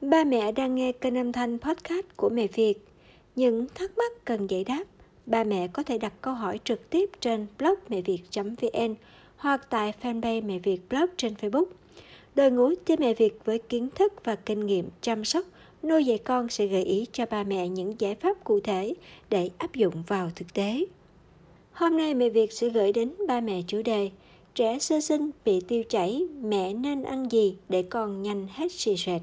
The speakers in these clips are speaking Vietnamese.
Ba mẹ đang nghe kênh âm thanh podcast của Mẹ Việt. Những thắc mắc cần giải đáp, ba mẹ có thể đặt câu hỏi trực tiếp trên blog mẹ việt.vn hoặc tại fanpage Mẹ Việt blog trên Facebook. Đội ngũ cho Mẹ Việt với kiến thức và kinh nghiệm chăm sóc, nuôi dạy con sẽ gợi ý cho ba mẹ những giải pháp cụ thể để áp dụng vào thực tế. Hôm nay Mẹ Việt sẽ gửi đến ba mẹ chủ đề Trẻ sơ sinh bị tiêu chảy, mẹ nên ăn gì để con nhanh hết xì xẹt?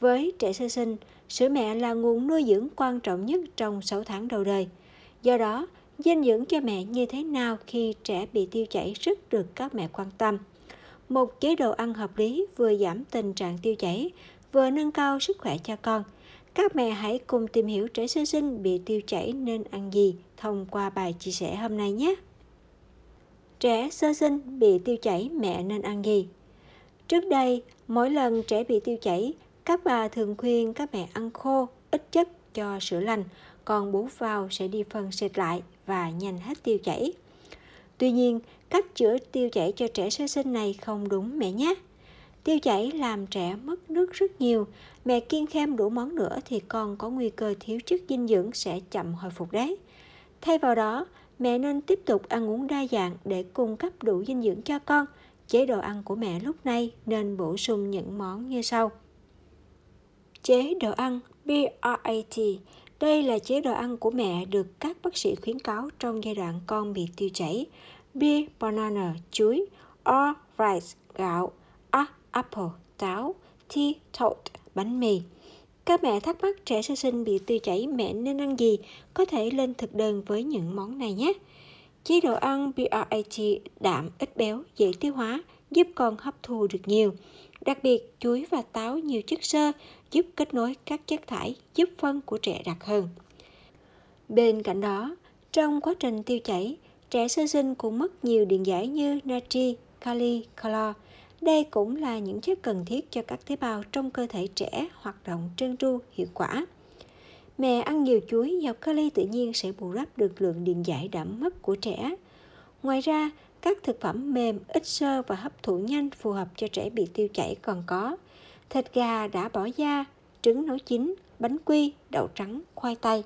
Với trẻ sơ sinh, sữa mẹ là nguồn nuôi dưỡng quan trọng nhất trong 6 tháng đầu đời. Do đó, dinh dưỡng cho mẹ như thế nào khi trẻ bị tiêu chảy rất được các mẹ quan tâm. Một chế độ ăn hợp lý vừa giảm tình trạng tiêu chảy, vừa nâng cao sức khỏe cho con. Các mẹ hãy cùng tìm hiểu trẻ sơ sinh bị tiêu chảy nên ăn gì thông qua bài chia sẻ hôm nay nhé. Trẻ sơ sinh bị tiêu chảy mẹ nên ăn gì? Trước đây, mỗi lần trẻ bị tiêu chảy, các bà thường khuyên các mẹ ăn khô, ít chất cho sữa lành, còn bú vào sẽ đi phân sệt lại và nhanh hết tiêu chảy. Tuy nhiên, cách chữa tiêu chảy cho trẻ sơ sinh này không đúng mẹ nhé. Tiêu chảy làm trẻ mất nước rất nhiều, mẹ kiêng khem đủ món nữa thì con có nguy cơ thiếu chất dinh dưỡng sẽ chậm hồi phục đấy. Thay vào đó, mẹ nên tiếp tục ăn uống đa dạng để cung cấp đủ dinh dưỡng cho con. Chế độ ăn của mẹ lúc này nên bổ sung những món như sau. Chế độ ăn BRAT Đây là chế độ ăn của mẹ được các bác sĩ khuyến cáo trong giai đoạn con bị tiêu chảy. B. Banana, chuối. R. Rice, gạo. A. Apple, táo. T. Toast, bánh mì. Các mẹ thắc mắc trẻ sơ sinh bị tiêu chảy mẹ nên ăn gì, có thể lên thực đơn với những món này nhé. Chế độ ăn BRAT đạm, ít béo, dễ tiêu hóa, giúp con hấp thu được nhiều. Đặc biệt, chuối và táo nhiều chất xơ giúp kết nối các chất thải, giúp phân của trẻ đặc hơn. Bên cạnh đó, trong quá trình tiêu chảy, trẻ sơ sinh cũng mất nhiều điện giải như natri, kali, clo. Đây cũng là những chất cần thiết cho các tế bào trong cơ thể trẻ hoạt động trơn tru hiệu quả. Mẹ ăn nhiều chuối giàu kali tự nhiên sẽ bù đắp được lượng điện giải đã mất của trẻ. Ngoài ra, các thực phẩm mềm, ít xơ và hấp thụ nhanh phù hợp cho trẻ bị tiêu chảy còn có thịt gà đã bỏ da, trứng nấu chín, bánh quy, đậu trắng, khoai tây.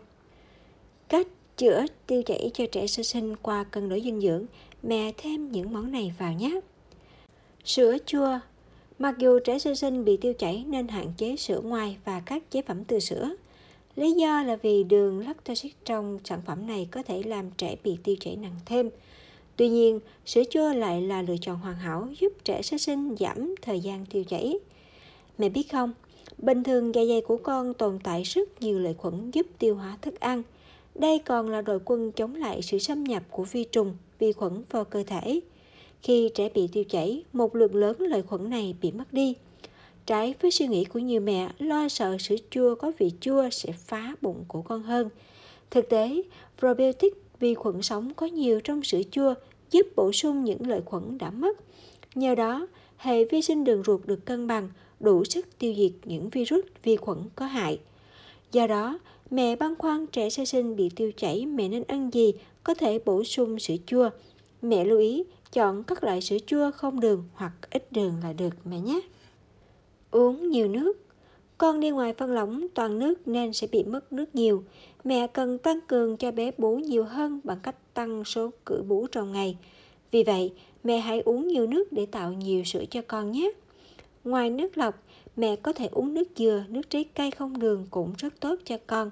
Cách chữa tiêu chảy cho trẻ sơ sinh qua cân đối dinh dưỡng, mẹ thêm những món này vào nhé. Sữa chua Mặc dù trẻ sơ sinh bị tiêu chảy nên hạn chế sữa ngoài và các chế phẩm từ sữa. Lý do là vì đường lactose trong sản phẩm này có thể làm trẻ bị tiêu chảy nặng thêm. Tuy nhiên, sữa chua lại là lựa chọn hoàn hảo giúp trẻ sơ sinh giảm thời gian tiêu chảy. Mẹ biết không, bình thường dạ dày của con tồn tại rất nhiều lợi khuẩn giúp tiêu hóa thức ăn. Đây còn là đội quân chống lại sự xâm nhập của vi trùng, vi khuẩn vào cơ thể. Khi trẻ bị tiêu chảy, một lượng lớn lợi khuẩn này bị mất đi. Trái với suy nghĩ của nhiều mẹ lo sợ sữa chua có vị chua sẽ phá bụng của con hơn. Thực tế, probiotic vi khuẩn sống có nhiều trong sữa chua giúp bổ sung những lợi khuẩn đã mất. Nhờ đó, hệ vi sinh đường ruột được cân bằng, đủ sức tiêu diệt những virus, vi khuẩn có hại. Do đó, mẹ băn khoăn trẻ sơ sinh bị tiêu chảy mẹ nên ăn gì có thể bổ sung sữa chua. Mẹ lưu ý chọn các loại sữa chua không đường hoặc ít đường là được mẹ nhé. Uống nhiều nước Con đi ngoài phân lỏng toàn nước nên sẽ bị mất nước nhiều. Mẹ cần tăng cường cho bé bú nhiều hơn bằng cách tăng số cử bú trong ngày. Vì vậy, mẹ hãy uống nhiều nước để tạo nhiều sữa cho con nhé. Ngoài nước lọc, mẹ có thể uống nước dừa, nước trái cây không đường cũng rất tốt cho con.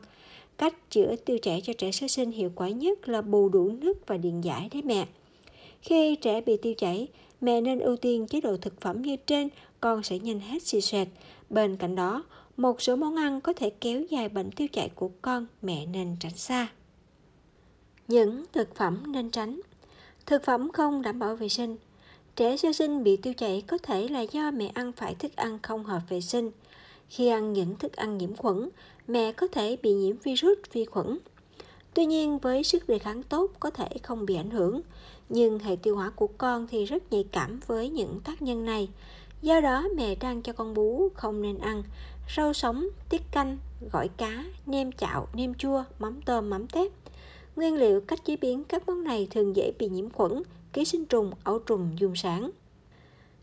Cách chữa tiêu chảy cho trẻ sơ sinh hiệu quả nhất là bù đủ nước và điện giải đấy mẹ. Khi trẻ bị tiêu chảy, mẹ nên ưu tiên chế độ thực phẩm như trên, con sẽ nhanh hết xì xoẹt. Bên cạnh đó, một số món ăn có thể kéo dài bệnh tiêu chảy của con, mẹ nên tránh xa. Những thực phẩm nên tránh Thực phẩm không đảm bảo vệ sinh Trẻ sơ sinh bị tiêu chảy có thể là do mẹ ăn phải thức ăn không hợp vệ sinh. Khi ăn những thức ăn nhiễm khuẩn, mẹ có thể bị nhiễm virus, vi khuẩn. Tuy nhiên với sức đề kháng tốt có thể không bị ảnh hưởng, nhưng hệ tiêu hóa của con thì rất nhạy cảm với những tác nhân này. Do đó mẹ đang cho con bú không nên ăn rau sống, tiết canh, gỏi cá, nem chạo, nem chua, mắm tôm, mắm tép. Nguyên liệu cách chế biến các món này thường dễ bị nhiễm khuẩn, ký sinh trùng, ấu trùng dùng sản.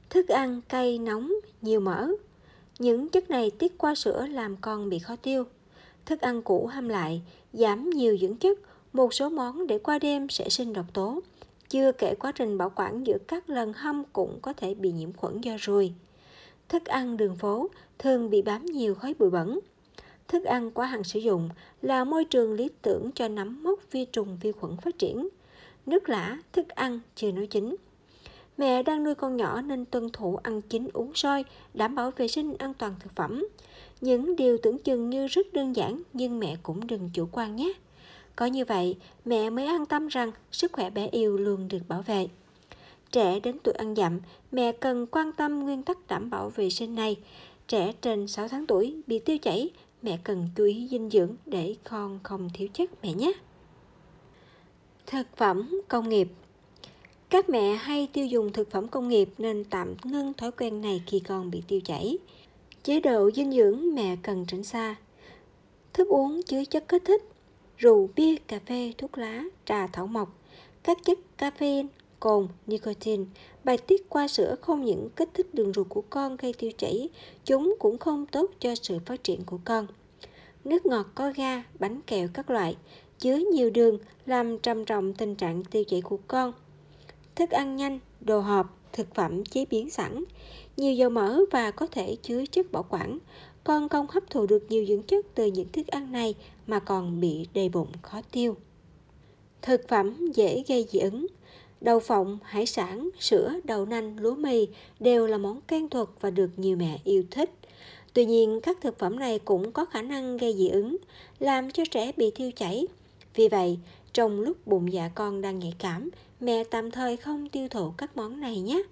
Thức ăn cay nóng, nhiều mỡ Những chất này tiết qua sữa làm con bị khó tiêu. Thức ăn cũ hâm lại, giảm nhiều dưỡng chất, một số món để qua đêm sẽ sinh độc tố. Chưa kể quá trình bảo quản giữa các lần hâm cũng có thể bị nhiễm khuẩn do ruồi. Thức ăn đường phố thường bị bám nhiều khói bụi bẩn. Thức ăn quá hạn sử dụng là môi trường lý tưởng cho nấm mốc vi trùng vi khuẩn phát triển. Nước lã, thức ăn chưa nấu chín. Mẹ đang nuôi con nhỏ nên tuân thủ ăn chín uống sôi, đảm bảo vệ sinh an toàn thực phẩm. Những điều tưởng chừng như rất đơn giản nhưng mẹ cũng đừng chủ quan nhé. Có như vậy, mẹ mới an tâm rằng sức khỏe bé yêu luôn được bảo vệ. Trẻ đến tuổi ăn dặm, mẹ cần quan tâm nguyên tắc đảm bảo vệ sinh này. Trẻ trên 6 tháng tuổi bị tiêu chảy, mẹ cần chú ý dinh dưỡng để con không thiếu chất mẹ nhé. Thực phẩm công nghiệp Các mẹ hay tiêu dùng thực phẩm công nghiệp nên tạm ngưng thói quen này khi con bị tiêu chảy. Chế độ dinh dưỡng mẹ cần tránh xa. Thức uống chứa chất kích thích, rượu, bia, cà phê, thuốc lá, trà thảo mộc, các chất caffeine, cồn, nicotine, bài tiết qua sữa không những kích thích đường ruột của con gây tiêu chảy, chúng cũng không tốt cho sự phát triển của con. Nước ngọt có ga, bánh kẹo các loại, chứa nhiều đường làm trầm trọng tình trạng tiêu chảy của con. Thức ăn nhanh, đồ hộp, thực phẩm chế biến sẵn, nhiều dầu mỡ và có thể chứa chất bảo quản. Con không hấp thụ được nhiều dưỡng chất từ những thức ăn này mà còn bị đầy bụng khó tiêu. Thực phẩm dễ gây dị ứng Đậu phộng, hải sản, sữa, đậu nành, lúa mì đều là món quen thuộc và được nhiều mẹ yêu thích. Tuy nhiên, các thực phẩm này cũng có khả năng gây dị ứng, làm cho trẻ bị tiêu chảy. Vì vậy, trong lúc bụng dạ con đang nhạy cảm, mẹ tạm thời không tiêu thụ các món này nhé.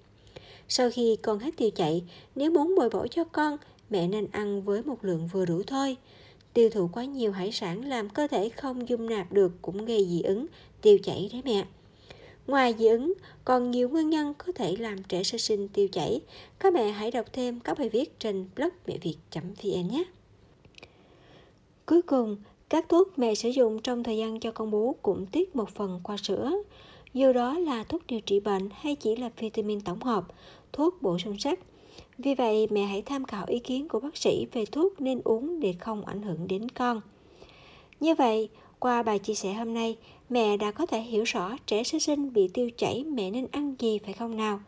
Sau khi con hết tiêu chảy, nếu muốn bồi bổ cho con, mẹ nên ăn với một lượng vừa đủ thôi. Tiêu thụ quá nhiều hải sản làm cơ thể không dung nạp được cũng gây dị ứng, tiêu chảy đấy mẹ. Ngoài dị ứng, còn nhiều nguyên nhân có thể làm trẻ sơ sinh tiêu chảy. Các mẹ hãy đọc thêm các bài viết trên blog mẹ việt.vn nhé. Cuối cùng, các thuốc mẹ sử dụng trong thời gian cho con bú cũng tiết một phần qua sữa. Dù đó là thuốc điều trị bệnh hay chỉ là vitamin tổng hợp, thuốc bổ sung sắt. Vì vậy, mẹ hãy tham khảo ý kiến của bác sĩ về thuốc nên uống để không ảnh hưởng đến con. Như vậy, qua bài chia sẻ hôm nay, mẹ đã có thể hiểu rõ trẻ sơ sinh bị tiêu chảy mẹ nên ăn gì phải không nào?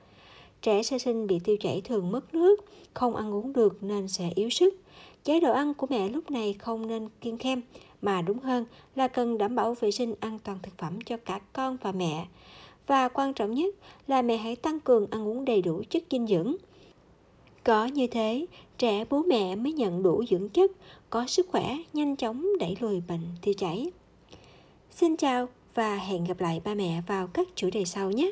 Trẻ sơ sinh bị tiêu chảy thường mất nước, không ăn uống được nên sẽ yếu sức. Chế độ ăn của mẹ lúc này không nên kiêng khem, mà đúng hơn là cần đảm bảo vệ sinh an toàn thực phẩm cho cả con và mẹ. Và quan trọng nhất là mẹ hãy tăng cường ăn uống đầy đủ chất dinh dưỡng. Có như thế, trẻ bố mẹ mới nhận đủ dưỡng chất, có sức khỏe, nhanh chóng đẩy lùi bệnh tiêu chảy. Xin chào và hẹn gặp lại ba mẹ vào các chủ đề sau nhé.